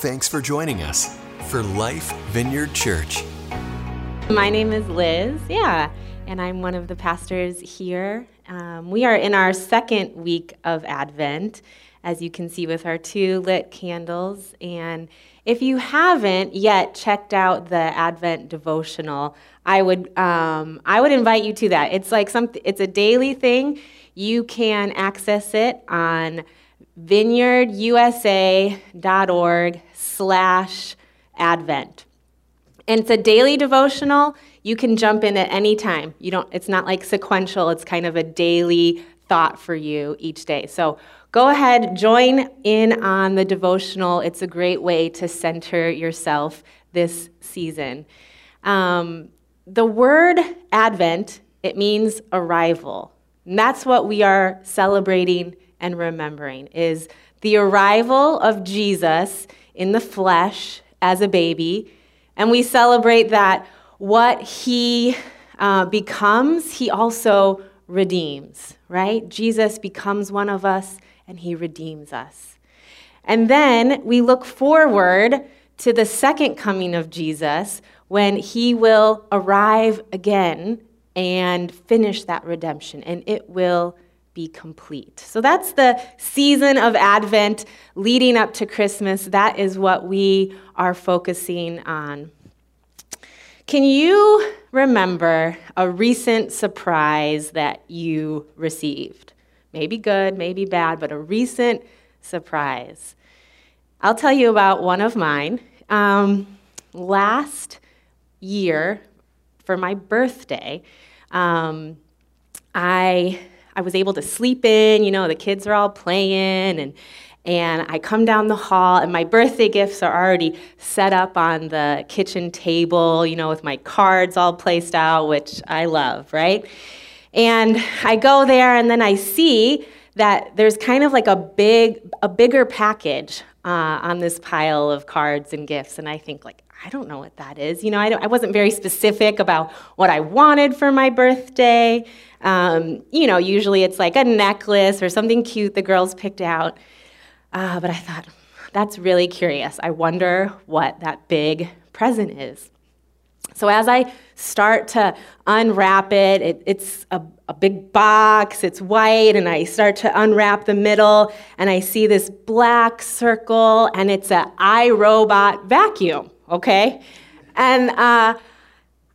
Thanks for joining us for Life Vineyard Church. My name is Liz, yeah, and I'm one of the pastors here. Um, we are in our second week of Advent, as you can see with our two lit candles. And if you haven't yet checked out the Advent devotional, I would um, I would invite you to that. It's like something. It's a daily thing. You can access it on vineyardusa.org slash advent. And it's a daily devotional. You can jump in at any time. You don't, it's not like sequential, it's kind of a daily thought for you each day. So go ahead, join in on the devotional. It's a great way to center yourself this season. Um, the word Advent, it means arrival. And that's what we are celebrating and remembering is the arrival of Jesus in the flesh as a baby. And we celebrate that what he uh, becomes, he also redeems, right? Jesus becomes one of us and he redeems us. And then we look forward to the second coming of Jesus when he will arrive again and finish that redemption, and it will be complete. So that's the season of Advent leading up to Christmas. That is what we are focusing on. Can you remember a recent surprise that you received? Maybe good, maybe bad, but a recent surprise. I'll tell you about one of mine. Um, last year, for my birthday, um, I I was able to sleep in. You know, the kids are all playing, and and I come down the hall, and my birthday gifts are already set up on the kitchen table. You know, with my cards all placed out, which I love, right? And I go there, and then I see that there's kind of like a big, a bigger package uh, on this pile of cards and gifts, and I think like, I don't know what that is. You know, I, I, wasn't very specific about what I wanted for my birthday. Um, you know, usually it's like a necklace or something cute the girls picked out. Uh, but I thought, that's really curious. I wonder what that big present is. So as I start to unwrap it, it it's a, a, big box, it's white, and I start to unwrap the middle, and I see this black circle, and it's an iRobot vacuum, okay? And uh,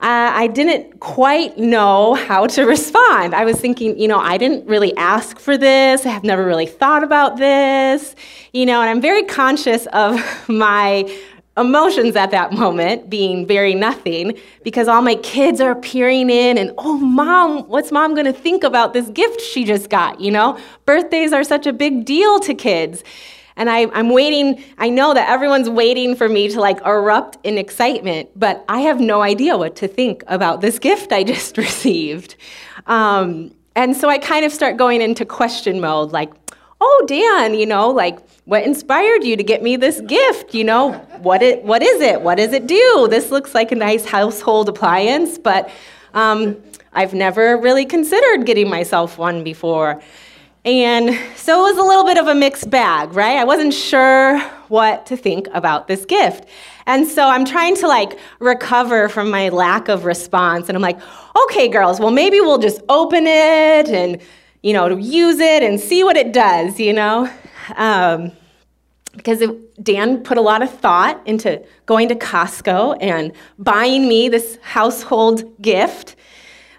I didn't quite know how to respond. I was thinking, you know, I didn't really ask for this. I have never really thought about this, you know, and I'm very conscious of my emotions at that moment being very nothing because all my kids are peering in and oh mom what's mom going to think about this gift she just got you know birthdays are such a big deal to kids and I, am waiting, I know that everyone's waiting for me to like erupt in excitement, but I have no idea what to think about this gift I just received. Um, and so I kind of start going into question mode, like, oh, Dan, you know, like, what inspired you to get me this gift? You know, what, it, what is it? What does it do? This looks like a nice household appliance, but um, I've never really considered getting myself one before. And so it was a little bit of a mixed bag, right? I wasn't sure what to think about this gift. And so I'm trying to like recover from my lack of response. And I'm like, okay, girls, well, maybe we'll just open it and, you know, use it and see what it does, you know? Um, because it, Dan put a lot of thought into going to Costco and buying me this household gift.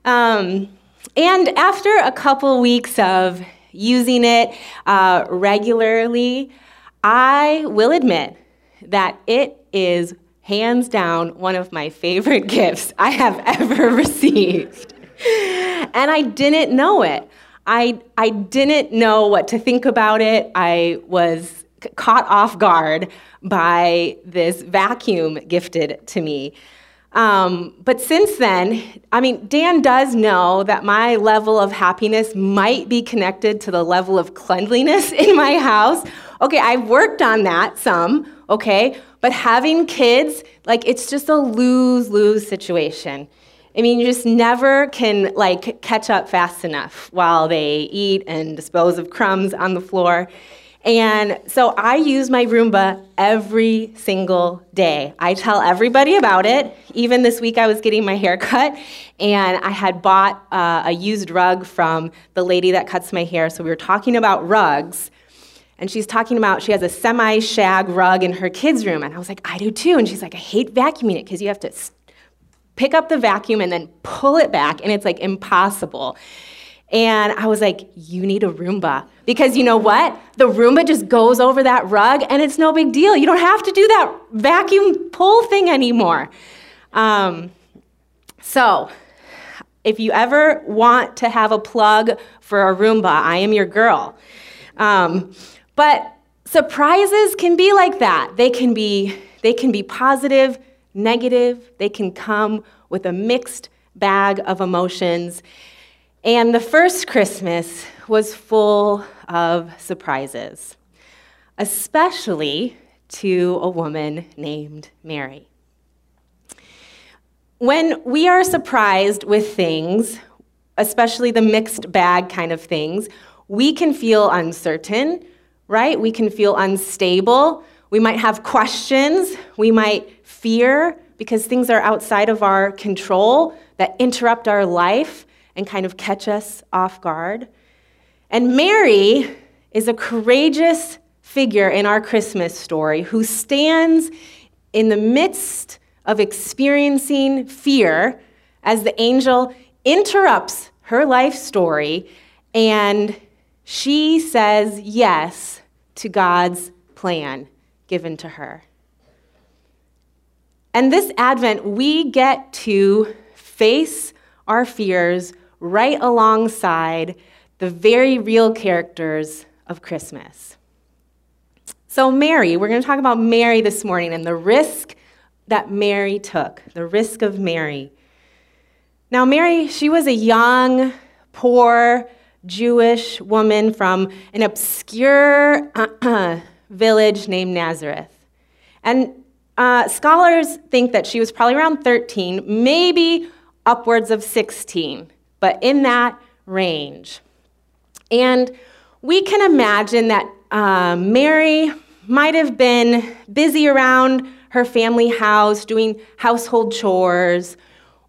Um, and after a couple weeks of using it uh, regularly, I will admit that it is hands down one of my favorite gifts I have ever received. and I didn't know it. I, I didn't know what to think about it. I was caught off guard by this vacuum gifted to me. Um, but since then, I mean, Dan does know that my level of happiness might be connected to the level of cleanliness in my house. Okay, I've worked on that some, okay? But having kids, like, it's just a lose lose situation. I mean, you just never can, like, catch up fast enough while they eat and dispose of crumbs on the floor. And so I use my Roomba every single day. I tell everybody about it. Even this week, I was getting my hair cut, and I had bought uh, a used rug from the lady that cuts my hair. So we were talking about rugs, and she's talking about she has a semi shag rug in her kids' room. And I was like, I do too. And she's like, I hate vacuuming it because you have to pick up the vacuum and then pull it back, and it's like impossible. And I was like, you need a Roomba. Because you know what? The Roomba just goes over that rug and it's no big deal. You don't have to do that vacuum pull thing anymore. Um, so, if you ever want to have a plug for a Roomba, I am your girl. Um, but surprises can be like that. They can be, they can be positive, negative, they can come with a mixed bag of emotions. And the first Christmas was full of surprises, especially to a woman named Mary. When we are surprised with things, especially the mixed bag kind of things, we can feel uncertain, right? We can feel unstable. We might have questions. We might fear because things are outside of our control that interrupt our life and kind of catch us off guard. And Mary is a courageous figure in our Christmas story who stands in the midst of experiencing fear as the angel interrupts her life story and she says yes to God's plan given to her. And this Advent, we get to face our fears right alongside the very real characters of Christmas. So, Mary, we're going to talk about Mary this morning and the risk that Mary took, the risk of Mary. Now, Mary, she was a young, poor Jewish woman from an obscure uh, village named Nazareth. And uh, scholars think that she was probably around 13, maybe upwards of 16 but in that range. And we can imagine that uh, Mary might have been busy around her family house doing household chores,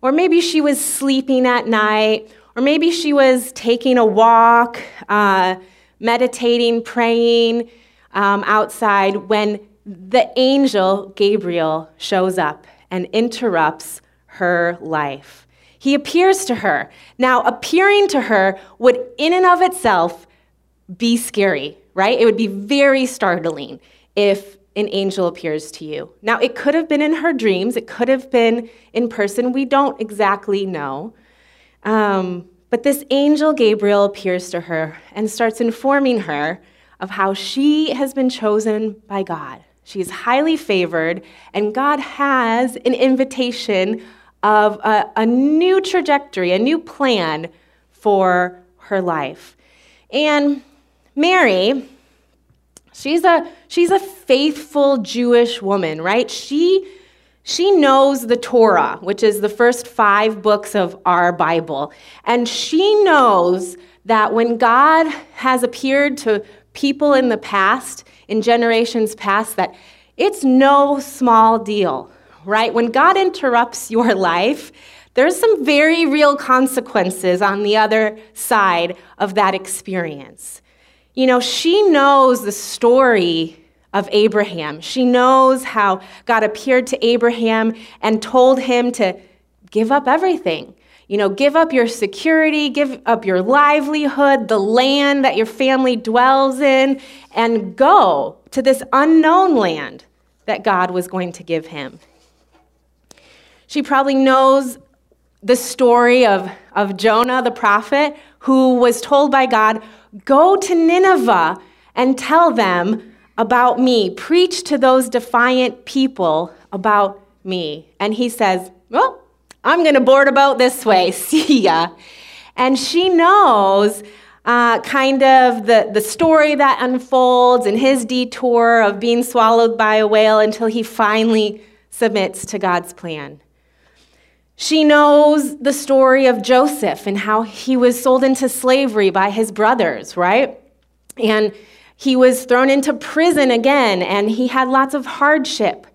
or maybe she was sleeping at night, or maybe she was taking a walk, uh, meditating, praying um, outside when the angel Gabriel shows up and interrupts her life. He appears to her. Now, appearing to her would, in and of itself, be scary, right? It would be very startling if an angel appears to you. Now, it could have been in her dreams, it could have been in person. We don't exactly know. Um, but this angel, Gabriel, appears to her and starts informing her of how she has been chosen by God. She is highly favored, and God has an invitation of a, a new trajectory, a new plan for her life. And Mary, she's a she's a faithful Jewish woman, right? She she knows the Torah, which is the first 5 books of our Bible. And she knows that when God has appeared to people in the past, in generations past that it's no small deal right? When God interrupts your life, there's some very real consequences on the other side of that experience. You know, she knows the story of Abraham. She knows how God appeared to Abraham and told him to give up everything. You know, give up your security, give up your livelihood, the land that your family dwells in, and go to this unknown land that God was going to give him. She probably knows the story of, of Jonah the prophet, who was told by God, Go to Nineveh and tell them about me. Preach to those defiant people about me. And he says, Well, I'm going to board a boat this way. See ya. And she knows uh, kind of the, the story that unfolds and his detour of being swallowed by a whale until he finally submits to God's plan. She knows the story of Joseph and how he was sold into slavery by his brothers, right? And He was thrown into prison again, and he had lots of hardship.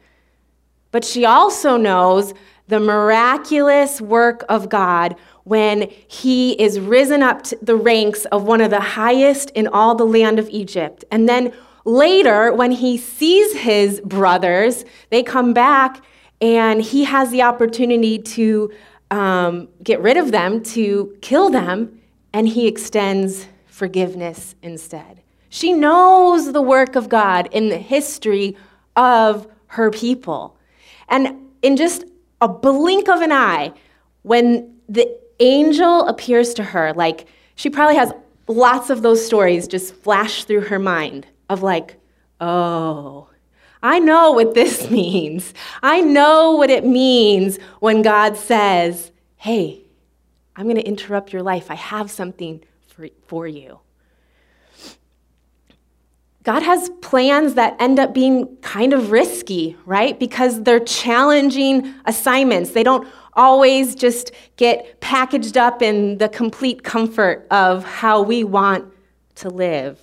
But she also knows the miraculous work of God when he is risen up to the ranks of one of the highest in all the land of Egypt. And then later, when he sees his brothers, they come back and he has the opportunity to um, get rid of them, to kill them, and he extends forgiveness instead. She knows the work of God in the history of her people. And in just a blink of an eye, when the angel appears to her, like she probably has lots of those stories just flash through her mind of like, oh, I know what this means. I know what it means when God says, hey, I'm going to interrupt your life. I have something for, for you. God has plans that end up being kind of risky, right? Because they're challenging assignments. They don't always just get packaged up in the complete comfort of how we want to live.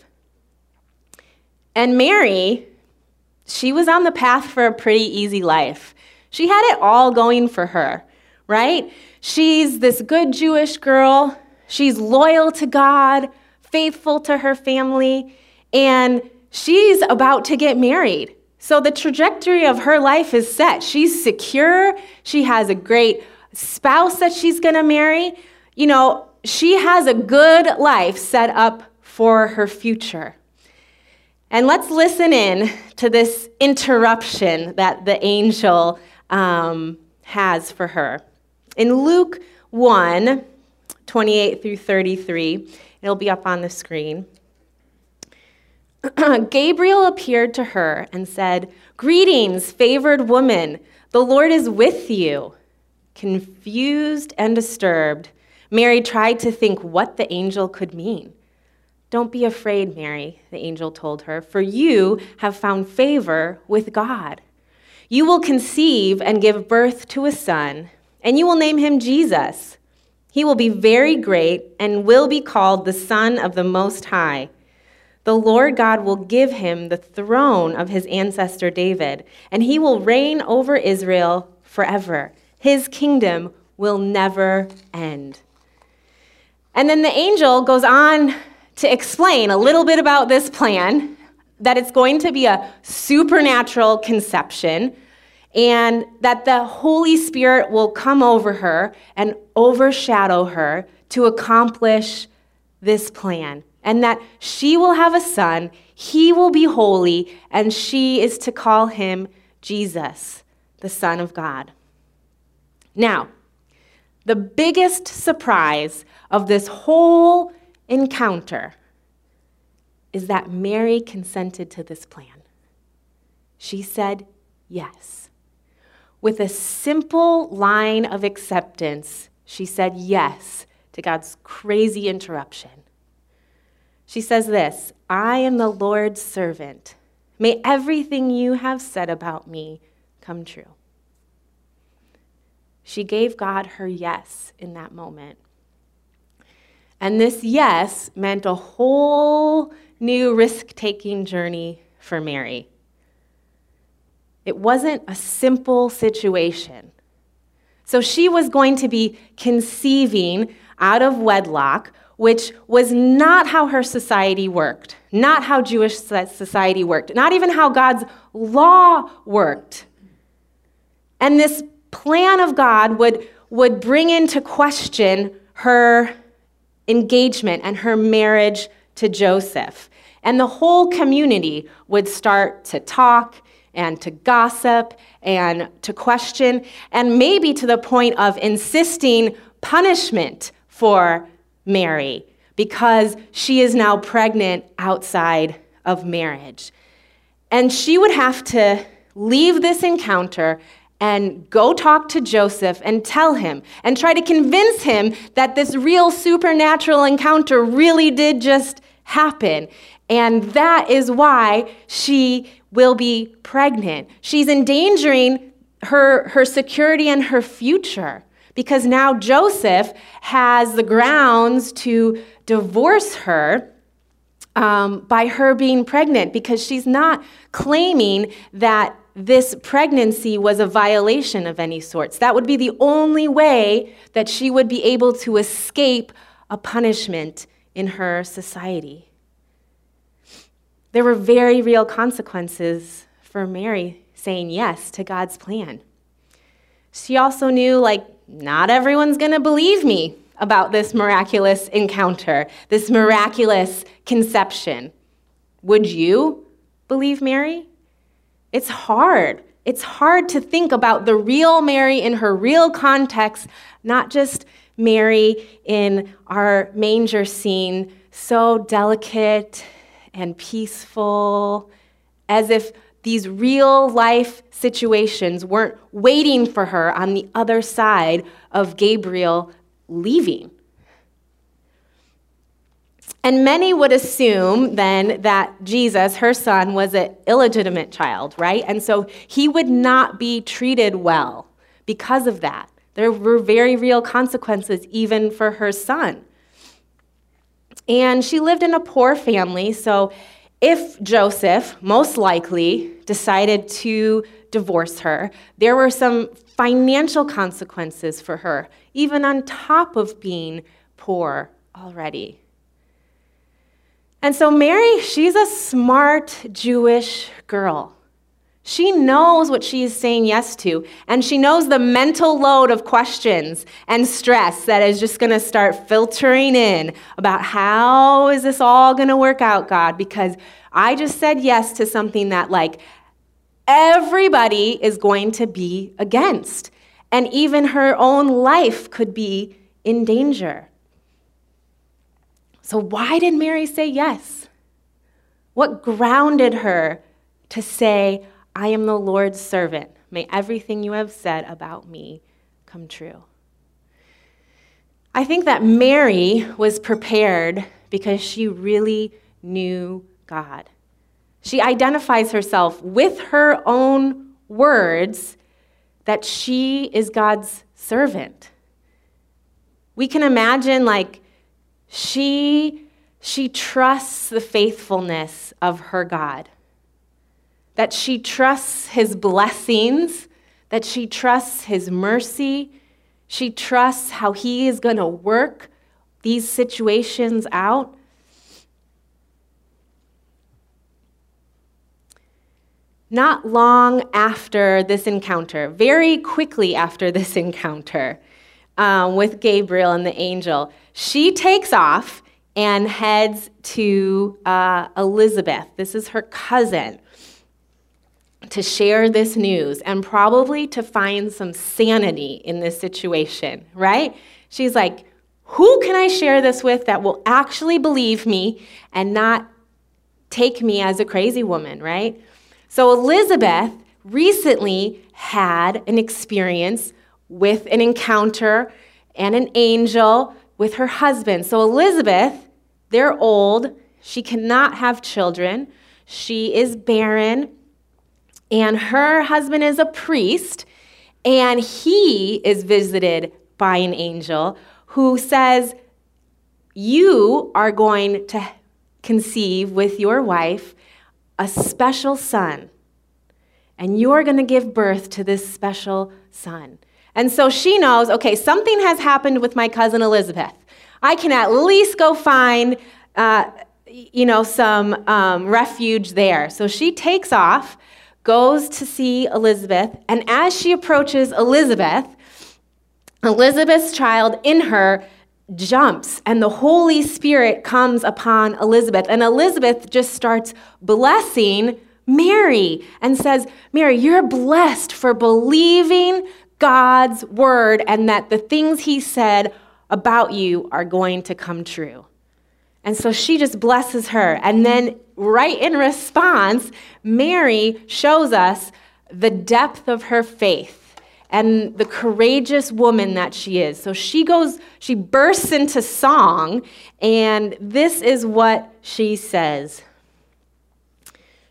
And Mary, she was on the path for a pretty easy life. She had it all going for her, right? She's this good Jewish girl. She's loyal to God, faithful to her family, and she's about to get married. So the trajectory of her life is set. She's secure. She has a great spouse that she's going to marry. You know, she has a good life set up for her future. And let's listen in to this interruption that the angel um, has for her. In Luke 1 28 through 33, it'll be up on the screen. Gabriel appeared to her and said, Greetings, favored woman, the Lord is with you. Confused and disturbed, Mary tried to think what the angel could mean. Don't be afraid, Mary, the angel told her, for you have found favor with God. You will conceive and give birth to a son, and you will name him Jesus. He will be very great and will be called the Son of the Most High. The Lord God will give him the throne of his ancestor David, and he will reign over Israel forever. His kingdom will never end. And then the angel goes on to explain a little bit about this plan that it's going to be a supernatural conception and that the Holy Spirit will come over her and overshadow her to accomplish this plan and that she will have a son, he will be holy, and she is to call him Jesus, the Son of God. Now, the biggest surprise of this whole encounter is that Mary consented to this plan. She said yes. With a simple line of acceptance, she said yes to God's crazy interruption. She says this I am the Lord's servant. May everything you have said about me come true. She gave God her yes in that moment. And this yes meant a whole new risk taking journey for Mary. It wasn't a simple situation. So she was going to be conceiving out of wedlock which was not how her society worked, not how Jewish society worked, not even how God's law worked. And this plan of God would, would bring into question her engagement and her marriage to Joseph. And the whole community would start to talk and to gossip and to question, and maybe to the point of insisting punishment for Mary because she is now pregnant outside of marriage. And she would have to leave this encounter and go talk to Joseph and tell him and try to convince him that this real supernatural encounter really did just happen. And that is why she will be pregnant. She's endangering her, her security and her future because now Joseph has the grounds to divorce her um, by her being pregnant because she's not claiming that this pregnancy was a violation of any sorts. That would be the only way that she would be able to escape a punishment in her society. There were very real consequences for Mary saying yes to God's plan. She also knew, like, not everyone's going to believe me about this miraculous encounter, this miraculous conception. Would you believe Mary? It's hard. It's hard to think about the real Mary in her real context, not just Mary in our manger scene, so delicate and peaceful, as if these real life situations weren't waiting for her on the other side of Gabriel leaving. And many would assume then that Jesus, her son, was an illegitimate child, right? And so he would not be treated well because of that. There were very real consequences even for her son. And she lived in a poor family, so if Joseph, most likely, decided to divorce her, there were some financial consequences for her, even on top of being poor already. And so, Mary, she's a smart Jewish girl. She knows what she's saying yes to, and she knows the mental load of questions and stress that is just going to start filtering in about how is this all going to work out, God? Because I just said yes to something that, like, everybody is going to be against, and even her own life could be in danger. So, why did Mary say yes? What grounded her to say, I am the Lord's servant? May everything you have said about me come true. I think that Mary was prepared because she really knew God. She identifies herself with her own words that she is God's servant. We can imagine, like, she, she trusts the faithfulness of her God, that she trusts his blessings, that she trusts his mercy, she trusts how he is going to work these situations out. Not long after this encounter, very quickly after this encounter um, with Gabriel and the angel, she takes off and heads to uh, Elizabeth. This is her cousin to share this news and probably to find some sanity in this situation, right? She's like, who can I share this with that will actually believe me and not take me as a crazy woman, right? So Elizabeth recently had an experience with an encounter and an angel with her husband. So, Elizabeth, they're old. She cannot have children. She is barren. And her husband is a priest. And he is visited by an angel who says, You are going to conceive with your wife a special son. And you're going to give birth to this special son. And so she knows, okay, something has happened with my cousin Elizabeth. I can at least go find, uh, you know, some um, refuge there. So she takes off, goes to see Elizabeth, and as she approaches Elizabeth, Elizabeth's child in her jumps and the Holy Spirit comes upon Elizabeth. And Elizabeth just starts blessing Mary and says, Mary, you're blessed for believing God's word and that the things he said about you are going to come true. And so she just blesses her. And then, right in response, Mary shows us the depth of her faith and the courageous woman that she is. So she goes, she bursts into song, and this is what she says.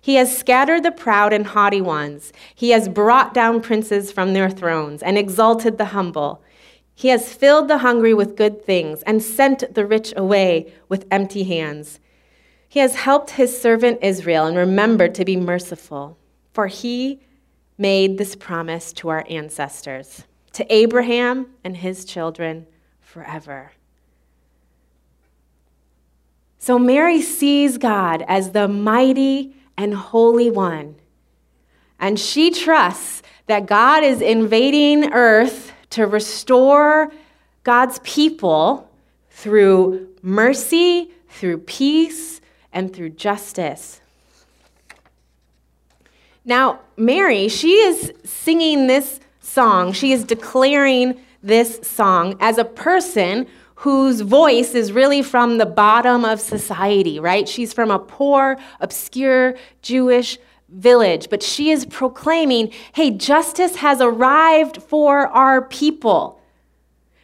He has scattered the proud and haughty ones. He has brought down princes from their thrones and exalted the humble. He has filled the hungry with good things and sent the rich away with empty hands. He has helped his servant Israel and remembered to be merciful, for he made this promise to our ancestors, to Abraham and his children forever. So Mary sees God as the mighty and holy one. And she trusts that God is invading earth to restore God's people through mercy, through peace, and through justice. Now, Mary, she is singing this song, she is declaring this song as a person whose voice is really from the bottom of society, right? She's from a poor, obscure Jewish village, but she is proclaiming, hey, justice has arrived for our people.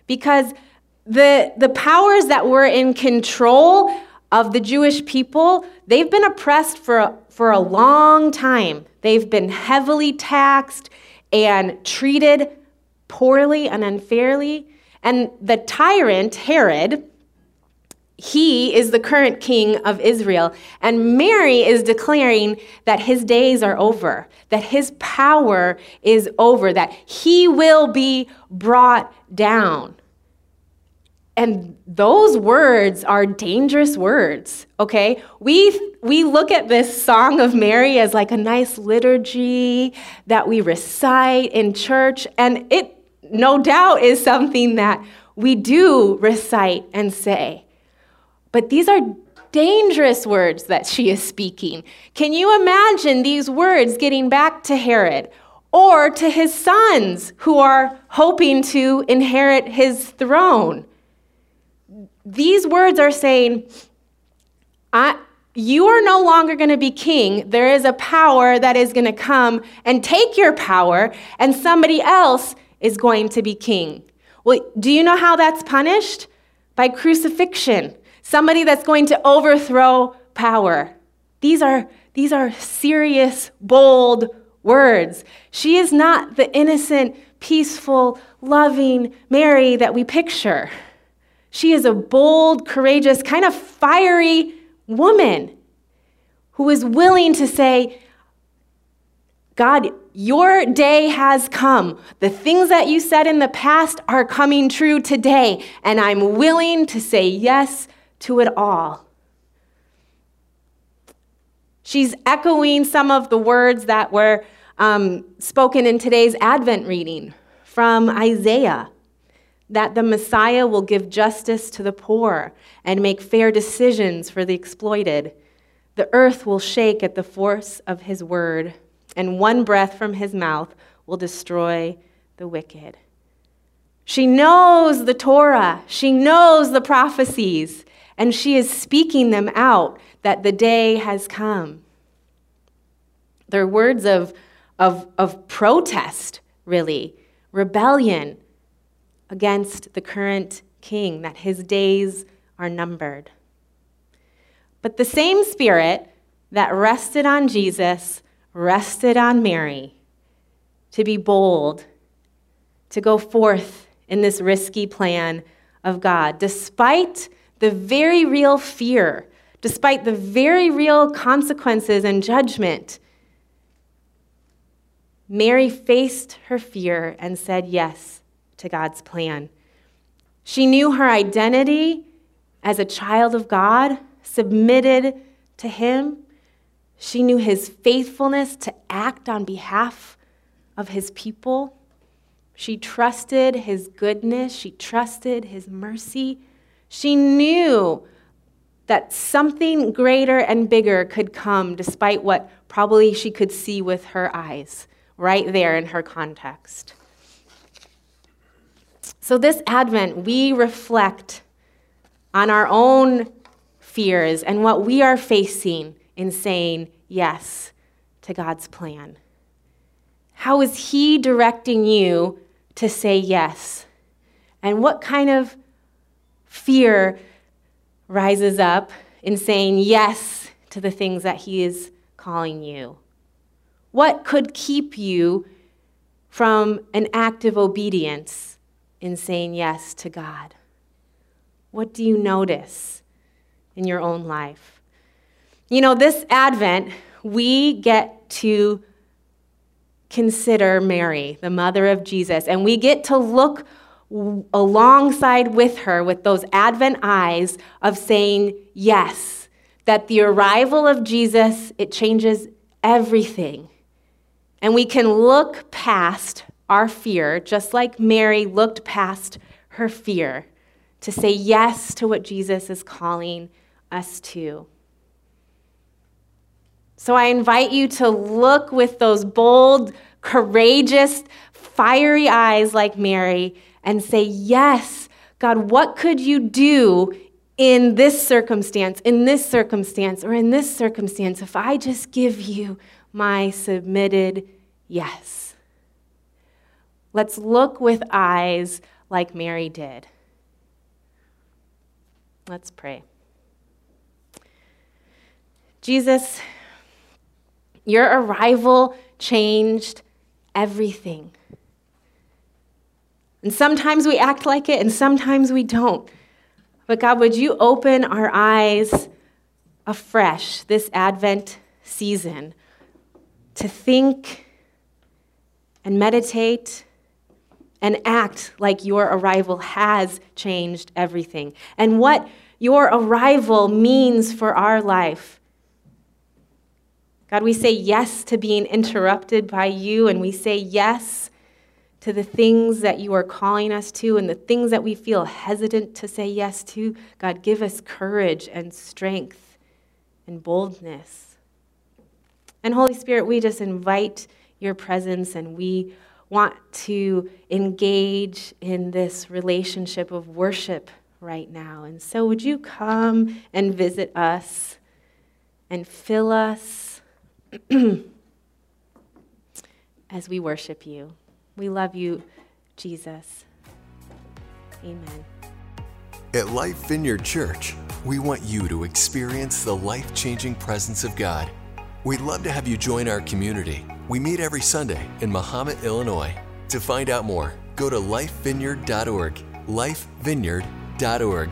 Because the, the powers that were in control of the Jewish people, they've been oppressed for for a long time. They've been heavily taxed and treated poorly and unfairly. And the tyrant, Herod, he is the current king of Israel. And Mary is declaring that his days are over, that his power is over, that he will be brought down. And those words are dangerous words, okay? We, we look at this Song of Mary as like a nice liturgy that we recite in church, and it no doubt is something that we do recite and say. But these are dangerous words that she is speaking. Can you imagine these words getting back to Herod or to his sons who are hoping to inherit his throne? These words are saying, you are no longer going to be king. There is a power that is going to come and take your power, and somebody else is going to be king. Well, do you know how that's punished? By crucifixion. Somebody that's going to overthrow power. These are, these are serious, bold words. She is not the innocent, peaceful, loving Mary that we picture. She is a bold, courageous, kind of fiery woman who is willing to say, God, your day has come. The things that you said in the past are coming true today, and I'm willing to say yes to it all. She's echoing some of the words that were um, spoken in today's Advent reading from Isaiah that the Messiah will give justice to the poor and make fair decisions for the exploited. The earth will shake at the force of his word and one breath from his mouth will destroy the wicked. She knows the Torah, she knows the prophecies, and she is speaking them out that the day has come. They're words of, of, of protest, really, rebellion against the current king, that his days are numbered. But the same spirit that rested on Jesus rested on Mary to be bold, to go forth in this risky plan of God, despite the very real fear, despite the very real consequences and judgment. Mary faced her fear and said yes to God's plan. She knew her identity as a child of God, submitted to Him, she knew his faithfulness to act on behalf of his people. She trusted his goodness. She trusted his mercy. She knew that something greater and bigger could come despite what probably she could see with her eyes, right there in her context. So, this Advent, we reflect on our own fears and what we are facing in saying yes to God's plan? How is He directing you to say yes? And what kind of fear rises up in saying yes to the things that He is calling you? What could keep you from an act of obedience in saying yes to God? What do you notice in your own life? You know, this Advent, we get to consider Mary, the mother of Jesus, and we get to look alongside with her with those Advent eyes of saying yes, that the arrival of Jesus, it changes everything. And we can look past our fear, just like Mary looked past her fear, to say yes to what Jesus is calling us to. So I invite you to look with those bold, courageous, fiery eyes like Mary and say, Yes, God, what could you do in this circumstance, in this circumstance, or in this circumstance if I just give you my submitted yes? Let's look with eyes like Mary did. Let's pray. Jesus, your arrival changed everything. And sometimes we act like it, and sometimes we don't. But God, would you open our eyes afresh this Advent season to think and meditate and act like your arrival has changed everything and what your arrival means for our life God, we say yes to being interrupted by you, and we say yes to the things that you are calling us to and the things that we feel hesitant to say yes to. God, give us courage and strength and boldness. And Holy Spirit, we just invite your presence and we want to engage in this relationship of worship right now. And so, would you come and visit us and fill us? as we worship you. We love you, Jesus. Amen. At Life Vineyard Church, we want you to experience the life changing presence of God. We'd love to have you join our community. We meet every Sunday in Mahomet, Illinois. To find out more, go to lifevineyard.org. Lifevineyard.org.